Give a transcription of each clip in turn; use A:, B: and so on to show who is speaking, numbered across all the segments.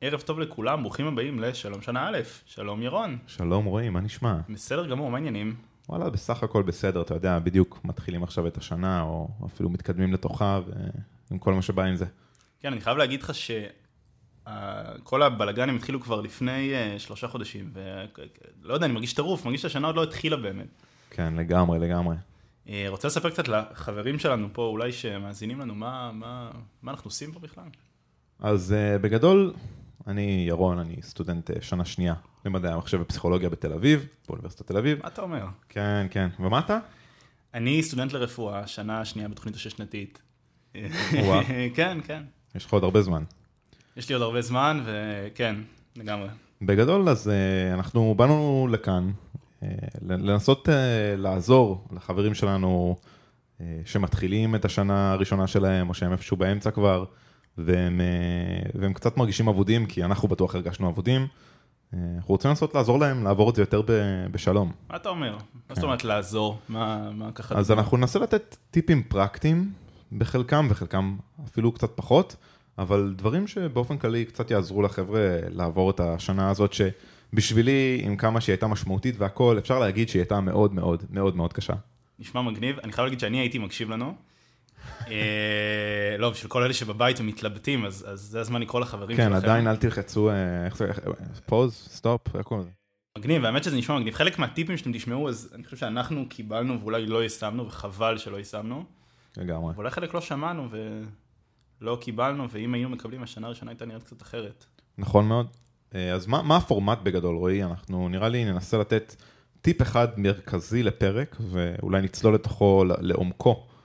A: ערב טוב לכולם, ברוכים הבאים לשלום שנה א', שלום ירון.
B: שלום רועי, מה נשמע?
A: בסדר גמור, מה העניינים?
B: וואלה, בסך הכל בסדר, אתה יודע, בדיוק מתחילים עכשיו את השנה, או אפילו מתקדמים לתוכה, ועם כל מה שבא עם זה.
A: כן, אני חייב להגיד לך שכל הבלגנים התחילו כבר לפני אה, שלושה חודשים, ולא יודע, אני מרגיש טירוף, מרגיש שהשנה עוד לא התחילה באמת.
B: כן, לגמרי, לגמרי.
A: אה, רוצה לספר קצת לחברים שלנו פה, אולי שמאזינים לנו, מה, מה, מה אנחנו עושים פה בכלל?
B: אז uh, בגדול, אני ירון, אני סטודנט uh, שנה שנייה למדעי המחשב ופסיכולוגיה בתל אביב, באוניברסיטת תל אביב.
A: מה אתה אומר?
B: כן, כן. ומה אתה?
A: אני סטודנט לרפואה, שנה שנייה בתוכנית השש-שנתית. כן, כן.
B: יש לך עוד הרבה זמן.
A: יש לי עוד הרבה זמן, וכן, לגמרי.
B: בגדול, אז uh, אנחנו באנו לכאן uh, לנסות לעזור לחברים שלנו שמתחילים את השנה הראשונה שלהם, או שהם איפשהו באמצע כבר, והם, uh, והם קצת מרגישים אבודים, כי אנחנו בטוח הרגשנו אבודים. Uh, אנחנו רוצים לנסות לעזור להם לעבור את זה יותר בשלום.
A: מה אתה אומר? מה זאת אומרת לעזור? מה, מה ככה...
B: אז אנחנו ננסה לתת טיפים פרקטיים בחלקם, וחלקם אפילו קצת פחות, אבל דברים שבאופן כללי קצת יעזרו לחבר'ה לעבור את השנה הזאת, שבשבילי, עם כמה שהיא הייתה משמעותית והכל, אפשר להגיד שהיא הייתה מאוד מאוד מאוד מאוד קשה.
A: נשמע מגניב. אני חייב להגיד שאני הייתי מקשיב לנו. אה, לא, בשביל כל אלה שבבית ומתלבטים, אז זה הזמן לקרוא לחברים
B: כן,
A: שלכם.
B: עדיין אל תלחצו, אה, איך זה, pause, stop, הכל.
A: מגניב, האמת שזה נשמע מגניב. חלק מהטיפים שאתם תשמעו, אז אני חושב שאנחנו קיבלנו ואולי לא יישמנו, וחבל שלא יישמנו.
B: לגמרי.
A: ואולי חלק לא שמענו ולא קיבלנו, ואם היינו מקבלים, השנה הראשונה הייתה נראית קצת אחרת.
B: נכון מאוד. אה, אז מה, מה הפורמט בגדול, רועי? אנחנו נראה לי ננסה לתת טיפ אחד מרכזי לפרק, ואולי נצלול לתוכו לעומקו, אה,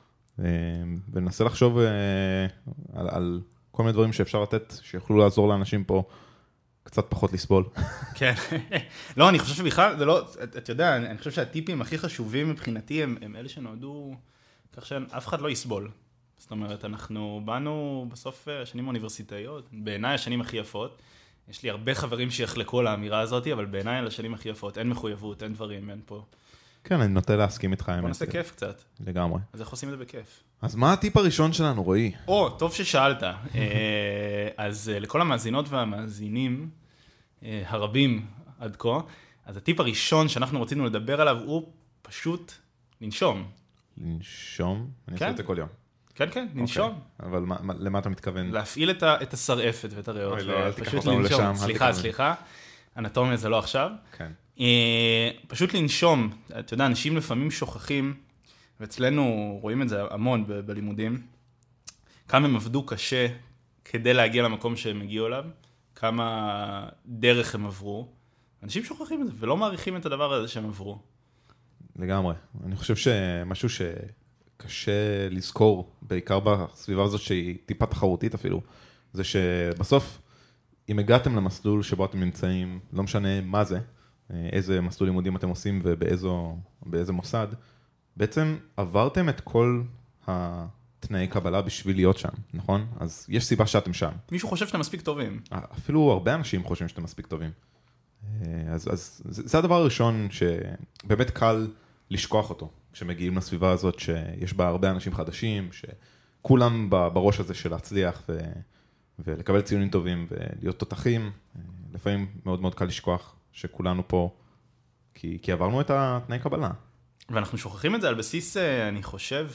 B: וננסה לחשוב אה, על, על כל מיני דברים שאפשר לתת, שיוכלו לעזור לאנשים פה קצת פחות לסבול.
A: כן. לא, אני חושב שבכלל, זה לא, את- אתה יודע, אני אני חושב שהטיפים הכי חשובים מבחינתי הם, הם אלה שנועדו כך שאף אחד לא יסבול. זאת אומרת, אנחנו באנו בסוף אה, השנים האוניברסיטאיות, בעיניי השנים הכי יפות. יש לי הרבה חברים שיחלקו על האמירה הזאת, אבל בעיניי על השנים הכי יפות. אין מחויבות, אין דברים, אין פה.
B: כן, אני נוטה להסכים איתך,
A: בוא. נעשה כיף קצת.
B: לגמרי.
A: אז איך עושים את זה בכיף?
B: אז מה הטיפ הראשון שלנו, רועי?
A: או, טוב ששאלת. אה, אז אה, לכל המאזינות והמאזינים אה, הרבים עד כה, אז הטיפ הראשון שאנחנו רצינו לדבר עליו הוא פשוט לנשום.
B: לנשום? אני
A: כן.
B: עושה את זה כל יום.
A: כן, כן, לנשום.
B: אוקיי. אבל מה, מה, למה אתה מתכוון?
A: להפעיל את השרעפת ואת הריאות.
B: אוי, לא, אל תיקח אותנו
A: לנשום.
B: לשם,
A: סליחה. סליחה. אנטומיה זה לא עכשיו.
B: כן.
A: אה, פשוט לנשום. אתה יודע, אנשים לפעמים שוכחים, ואצלנו רואים את זה המון ב- בלימודים, כמה הם עבדו קשה כדי להגיע למקום שהם הגיעו אליו, כמה דרך הם עברו. אנשים שוכחים את זה ולא מעריכים את הדבר הזה שהם עברו.
B: לגמרי. אני חושב שמשהו שקשה לזכור, בעיקר בסביבה הזאת שהיא טיפה תחרותית אפילו, זה שבסוף, אם הגעתם למסלול שבו אתם נמצאים, לא משנה מה זה, איזה מסלול לימודים אתם עושים ובאיזה מוסד, בעצם עברתם את כל התנאי קבלה בשביל להיות שם, נכון? אז יש סיבה שאתם שם.
A: מישהו חושב שאתם מספיק טובים.
B: אפילו הרבה אנשים חושבים שאתם מספיק טובים. אה, אז, אז זה, זה הדבר הראשון שבאמת קל לשכוח אותו, כשמגיעים לסביבה הזאת שיש בה הרבה אנשים חדשים, שכולם בראש הזה של להצליח ו, ולקבל ציונים טובים ולהיות תותחים, אה, לפעמים מאוד מאוד קל לשכוח שכולנו פה, כי, כי עברנו את התנאי קבלה.
A: ואנחנו שוכחים את זה על בסיס, אה, אני חושב,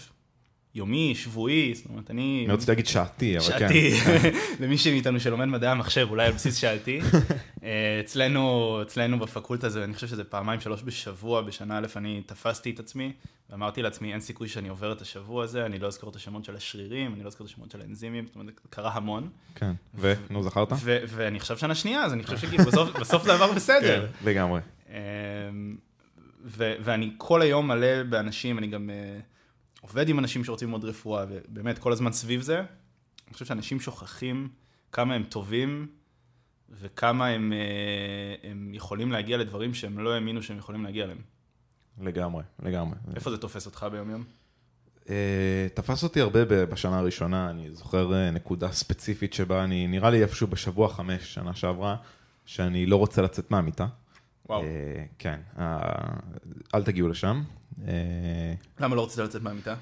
A: יומי, שבועי, זאת אומרת, אני...
B: אני רציתי להגיד שעתי, אבל
A: שעתי,
B: כן.
A: למי מאיתנו שלומד מדעי המחשב, אולי על בסיס שעתי. אה, אצלנו, אצלנו בפקולטה זה, אני חושב שזה פעמיים שלוש בשבוע, בשנה א' אני תפסתי את עצמי, ואמרתי לעצמי, אין סיכוי שאני עובר את השבוע הזה, אני לא אזכור את השמות של השרירים, אני לא אזכור את השמות של האנזימים, זאת אומרת, זה קרה המון.
B: כן, ונו, זכרת?
A: ו- ואני עכשיו שנה שנייה, אז אני חושב שכאילו בסוף, בסוף זה עבר בסדר.
B: כן, לגמרי.
A: אמ, ו- ואני כל היום מלא באנשים, אני גם אה, עובד עם אנשים שרוצים ללמוד רפואה, ובאמת כל הזמן סביב זה. אני חושב שאנשים שוכחים כמה הם טובים, וכמה הם, אה, הם יכולים להגיע לדברים שהם לא האמינו שהם יכולים להגיע אליהם.
B: לגמרי, לגמרי.
A: איפה זה תופס אותך ביום-יום?
B: אה, תפס אותי הרבה בשנה הראשונה, אני זוכר אה, נקודה ספציפית שבה אני, נראה לי איפשהו בשבוע חמש, שנה שעברה, שאני לא רוצה לצאת מהמיטה.
A: וואו.
B: אה, כן, אה, אל תגיעו לשם. אה,
A: למה לא רצית לצאת מהמיטה?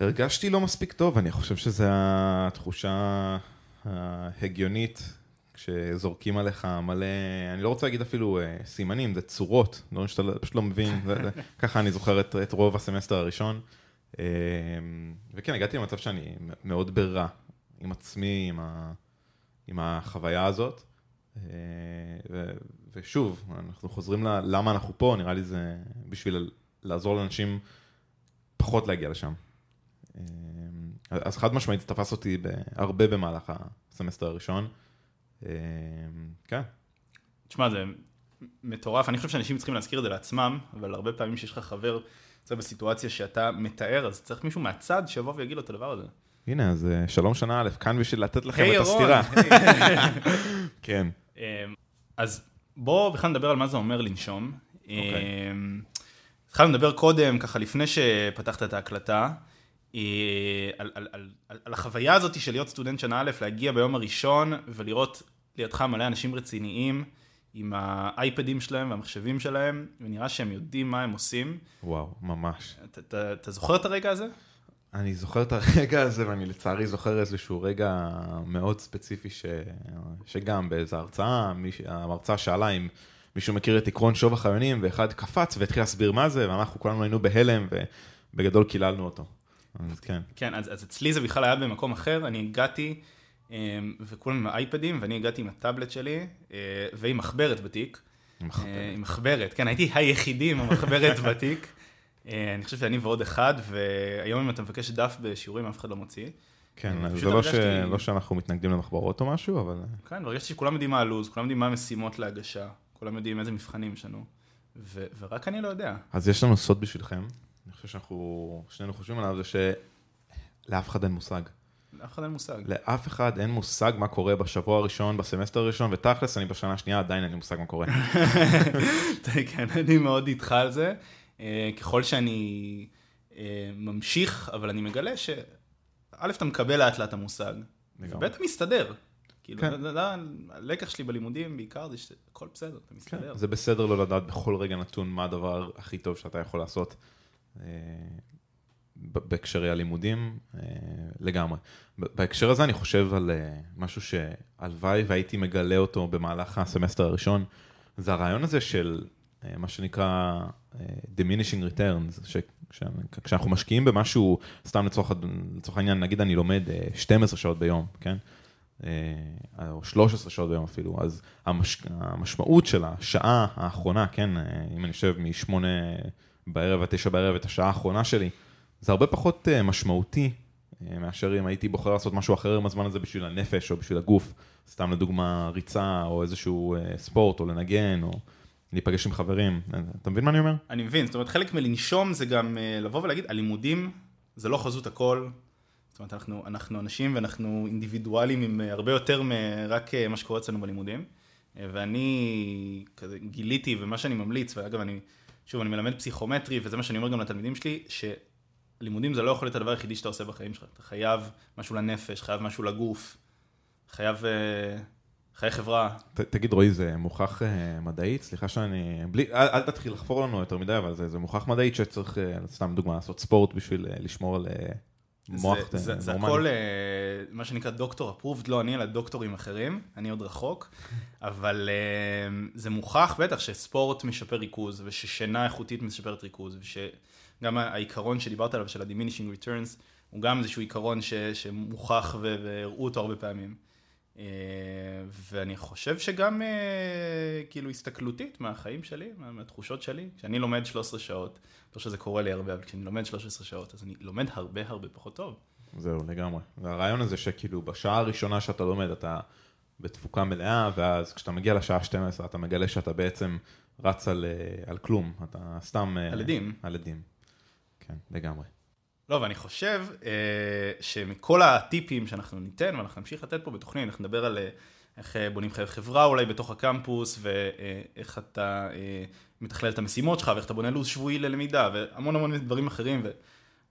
B: הרגשתי לא מספיק טוב, אני חושב שזו התחושה ההגיונית כשזורקים עליך מלא, אני לא רוצה להגיד אפילו סימנים, זה צורות, דברים שאתה לא- פשוט לא מבין, זה, זה, ככה אני זוכר את, את רוב הסמסטר הראשון. וכן, הגעתי למצב שאני מאוד ברע עם עצמי, עם, ה, עם החוויה הזאת. אה, ו, ושוב, אנחנו חוזרים ל, למה אנחנו פה, נראה לי זה בשביל לעזור לאנשים פחות להגיע לשם. אה, אז חד משמעית זה תפס אותי הרבה במהלך הסמסטר הראשון. אה, כן.
A: תשמע, זה מטורף, אני חושב שאנשים צריכים להזכיר את זה לעצמם, אבל הרבה פעמים שיש לך חבר, זה בסיטואציה שאתה מתאר, אז צריך מישהו מהצד שיבוא ויגיד לו את הדבר הזה.
B: הנה, אז אה, שלום שנה א', כאן בשביל לתת לכם את הסתירה. כן.
A: אז בואו בכלל נדבר על מה זה אומר לנשום. אוקיי. התחלנו לדבר קודם, ככה לפני שפתחת את ההקלטה, אה, על, על, על, על, על החוויה הזאת של להיות סטודנט שנה א', להגיע ביום הראשון ולראות לידך מלא אנשים רציניים עם האייפדים שלהם והמחשבים שלהם, ונראה שהם יודעים מה הם עושים.
B: וואו, ממש.
A: אתה זוכר את הרגע הזה?
B: אני זוכר את הרגע הזה, ואני לצערי זוכר איזשהו רגע מאוד ספציפי, ש... שגם באיזו הרצאה, מיש... המרצה שאלה אם מישהו מכיר את עקרון שוב החייונים, ואחד קפץ והתחיל להסביר מה זה, ואנחנו כולנו היינו בהלם, ובגדול קיללנו אותו. אז כן.
A: כן, אז, אז אצלי זה בכלל היה במקום אחר, אני הגעתי, אמ, וכולם עם האייפדים, ואני הגעתי עם הטאבלט שלי, אה, ועם מחברת בתיק. מחברת. אה, עם מחברת, כן, הייתי היחידי עם המחברת בתיק. אה, אני חושב שאני ועוד אחד, והיום אם אתה מבקש דף בשיעורים, אף אחד לא מוציא.
B: כן, זה לא, ש... לא שאנחנו מתנגדים למחברות או משהו, אבל...
A: כן, והרגשתי שכולם יודעים מה הלו"ז, כולם יודעים מה המשימות להגשה, כולם יודעים איזה מבחנים יש לנו, ו... ורק אני לא יודע.
B: אז יש לנו סוד בשבילכם, אני חושב שאנחנו שנינו חושבים עליו, זה שלאף אחד אין מושג.
A: לאף אחד אין מושג.
B: לאף אחד אין מושג מה קורה בשבוע הראשון, בסמסטר הראשון, ותכלס, אני בשנה השנייה עדיין אין לי מושג מה קורה.
A: כן, אני מאוד איתך על זה. אה, ככל שאני אה, ממשיך, אבל אני מגלה ש... א', אתה מקבל לאט לאט המושג, וב', אתה מסתדר. כאילו, כן. הלקח שלי בלימודים בעיקר זה שהכל בסדר, אתה מסתדר.
B: כן, זה בסדר לא לדעת בכל רגע נתון מה הדבר הכי טוב שאתה יכול לעשות. אה, בהקשרי הלימודים אה, לגמרי. בהקשר הזה אני חושב על אה, משהו שהלוואי והייתי מגלה אותו במהלך הסמסטר הראשון, זה הרעיון הזה של מה שנקרא diminishing returns, כשאנחנו משקיעים במשהו, סתם לצורך, לצורך העניין, נגיד אני לומד 12 שעות ביום, כן? או 13 שעות ביום אפילו, אז המש, המשמעות של השעה האחרונה, כן, אם אני יושב מ-8 בערב עד תשע בערב את השעה האחרונה שלי, זה הרבה פחות משמעותי מאשר אם הייתי בוחר לעשות משהו אחר עם הזמן הזה בשביל הנפש או בשביל הגוף, סתם לדוגמה ריצה או איזשהו ספורט או לנגן או להיפגש עם חברים, אתה מבין מה אני אומר?
A: אני מבין, זאת אומרת חלק מלנשום זה גם uh, לבוא ולהגיד, הלימודים זה לא חזות הכל, זאת אומרת אנחנו, אנחנו אנשים ואנחנו אינדיבידואלים עם uh, הרבה יותר מרק uh, מה שקורה אצלנו בלימודים, ואני כזה גיליתי ומה שאני ממליץ, ואגב אני שוב, אני מלמד פסיכומטרי, וזה מה שאני אומר גם לתלמידים שלי, שלימודים זה לא יכול להיות הדבר היחידי שאתה עושה בחיים שלך. אתה חייב משהו לנפש, חייב משהו לגוף, חייב אה, חיי חברה.
B: ת, תגיד, רועי, זה מוכח uh, מדעית? סליחה שאני... בלי, אל, אל תתחיל לחפור לנו יותר מדי, אבל זה, זה מוכח מדעית שצריך, uh, סתם דוגמה, לעשות ספורט בשביל uh, לשמור על... Uh... מוח
A: זה, זה, זה הכל מה שנקרא דוקטור approved, לא אני, אלא דוקטורים אחרים, אני עוד רחוק, אבל זה מוכח בטח שספורט משפר ריכוז, וששינה איכותית משפרת ריכוז, ושגם העיקרון שדיברת עליו של ה-diminishing returns, הוא גם איזשהו עיקרון ש, שמוכח והראו אותו הרבה פעמים. ואני חושב שגם כאילו הסתכלותית מהחיים שלי, מהתחושות שלי, כשאני לומד 13 שעות, לא שזה קורה לי הרבה, אבל כשאני לומד 13 שעות, אז אני לומד הרבה הרבה פחות טוב.
B: זהו, לגמרי. והרעיון הזה שכאילו בשעה הראשונה שאתה לומד, אתה בתפוקה מלאה, ואז כשאתה מגיע לשעה 12, אתה מגלה שאתה בעצם רץ על, אה, על כלום, אתה סתם...
A: אה, על עדים.
B: על עדים, כן, לגמרי.
A: לא, ואני חושב אה, שמכל הטיפים שאנחנו ניתן, ואנחנו נמשיך לתת פה בתוכנית, אנחנו נדבר על... אה, איך אה, בונים חברה אולי בתוך הקמפוס, ואיך אתה אה, מתכלל את המשימות שלך, ואיך אתה בונה לו"ז שבועי ללמידה, והמון המון דברים אחרים,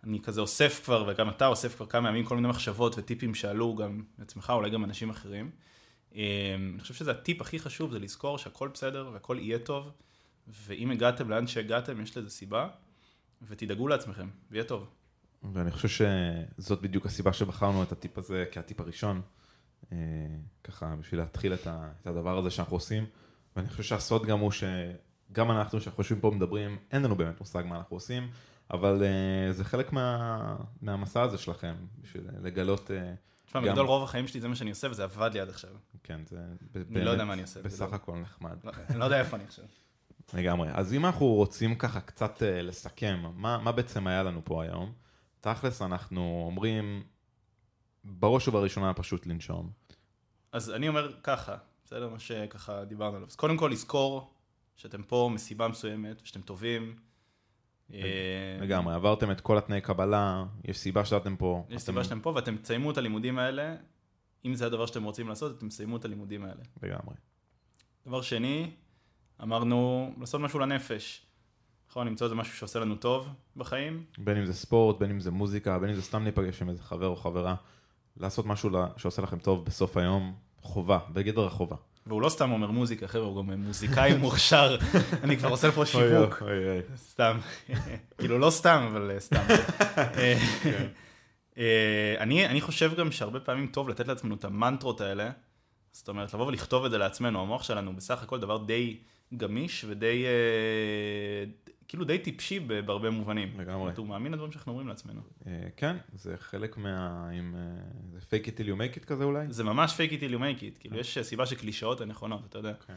A: ואני כזה אוסף כבר, וגם אתה אוסף כבר כמה ימים כל מיני מחשבות וטיפים שעלו גם מעצמך, אולי גם אנשים אחרים. אה, אני חושב שזה הטיפ הכי חשוב, זה לזכור שהכל בסדר והכל יהיה טוב, ואם הגעתם לאן שהגעתם, יש לזה סיבה, ותדאגו לעצמכם, ויהיה טוב.
B: ואני חושב שזאת בדיוק הסיבה שבחרנו את הטיפ הזה כהטיפ הראשון. אה, ככה בשביל להתחיל את, הדבר הזה שאנחנו עושים, ואני חושב שהסוד גם הוא שגם אנחנו שאנחנו יושבים פה מדברים, אין לנו באמת מושג מה אנחנו עושים, אבל אה, זה חלק מה, מהמסע הזה שלכם, בשביל לגלות... אה,
A: תשמע, בגדול רוב החיים שלי זה מה שאני עושה, וזה עבד לי עד עכשיו.
B: כן, זה
A: אני לא יודע מה אני עושה,
B: בסך. הכל נחמד.
A: לא- אני לא יודע איפה אני עכשיו.
B: לגמרי. אז אם אנחנו רוצים ככה קצת לסכם, מה, מה בעצם היה לנו פה היום? תכלס אנחנו אומרים, בראש ובראשונה פשוט לנשום.
A: אז אני אומר ככה, בסדר? מה שככה דיברנו עליו. אז קודם כל לזכור שאתם פה מסיבה מסוימת, ושאתם טובים. אה,
B: לגמרי, עברתם את כל התנאי קבלה, יש סיבה שאתם פה.
A: יש
B: אתם-
A: סיבה שאתם פה, ואתם תסיימו את הלימודים האלה. אם זה הדבר שאתם רוצים לעשות, אתם תסיימו את הלימודים האלה.
B: לגמרי.
A: דבר שני, אמרנו לעשות משהו לנפש. נכון, למצוא איזה משהו שעושה לנו טוב בחיים.
B: בין אם זה ספורט, בין אם זה מוזיקה, בין אם זה סתם להיפגש עם איזה חבר או חברה, לעשות משהו שעושה לכם טוב בסוף היום, חובה, בגדר החובה.
A: והוא לא סתם אומר מוזיקה, חבר'ה, הוא גם מוזיקאי מוכשר. אני כבר עושה פה שיווק.
B: אוי, אוי.
A: סתם. כאילו לא סתם, אבל אה, סתם. אה, אה, אני חושב גם שהרבה פעמים טוב לתת לעצמנו את המנטרות האלה. זאת אומרת, לבוא ולכתוב את זה לעצמנו. המוח שלנו בסך הכל דבר די גמיש ודי, כאילו די טיפשי בהרבה מובנים.
B: לגמרי.
A: הוא מאמין לדברים שאנחנו אומרים לעצמנו.
B: אה, כן, זה חלק מה... עם... אה, זה fake it till you make it כזה אולי?
A: זה ממש fake it till you make it. כאילו, יש סיבה שקלישאות הן נכונות, אתה יודע.
B: כן.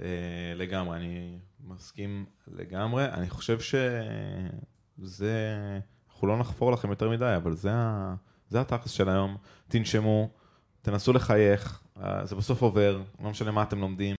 B: אה, לגמרי, אני מסכים לגמרי. אני חושב שזה, אנחנו לא נחפור לכם יותר מדי, אבל זה, ה... זה של היום. תנשמו, תנסו לחייך, אה, זה בסוף עובר, לא משנה מה אתם לומדים.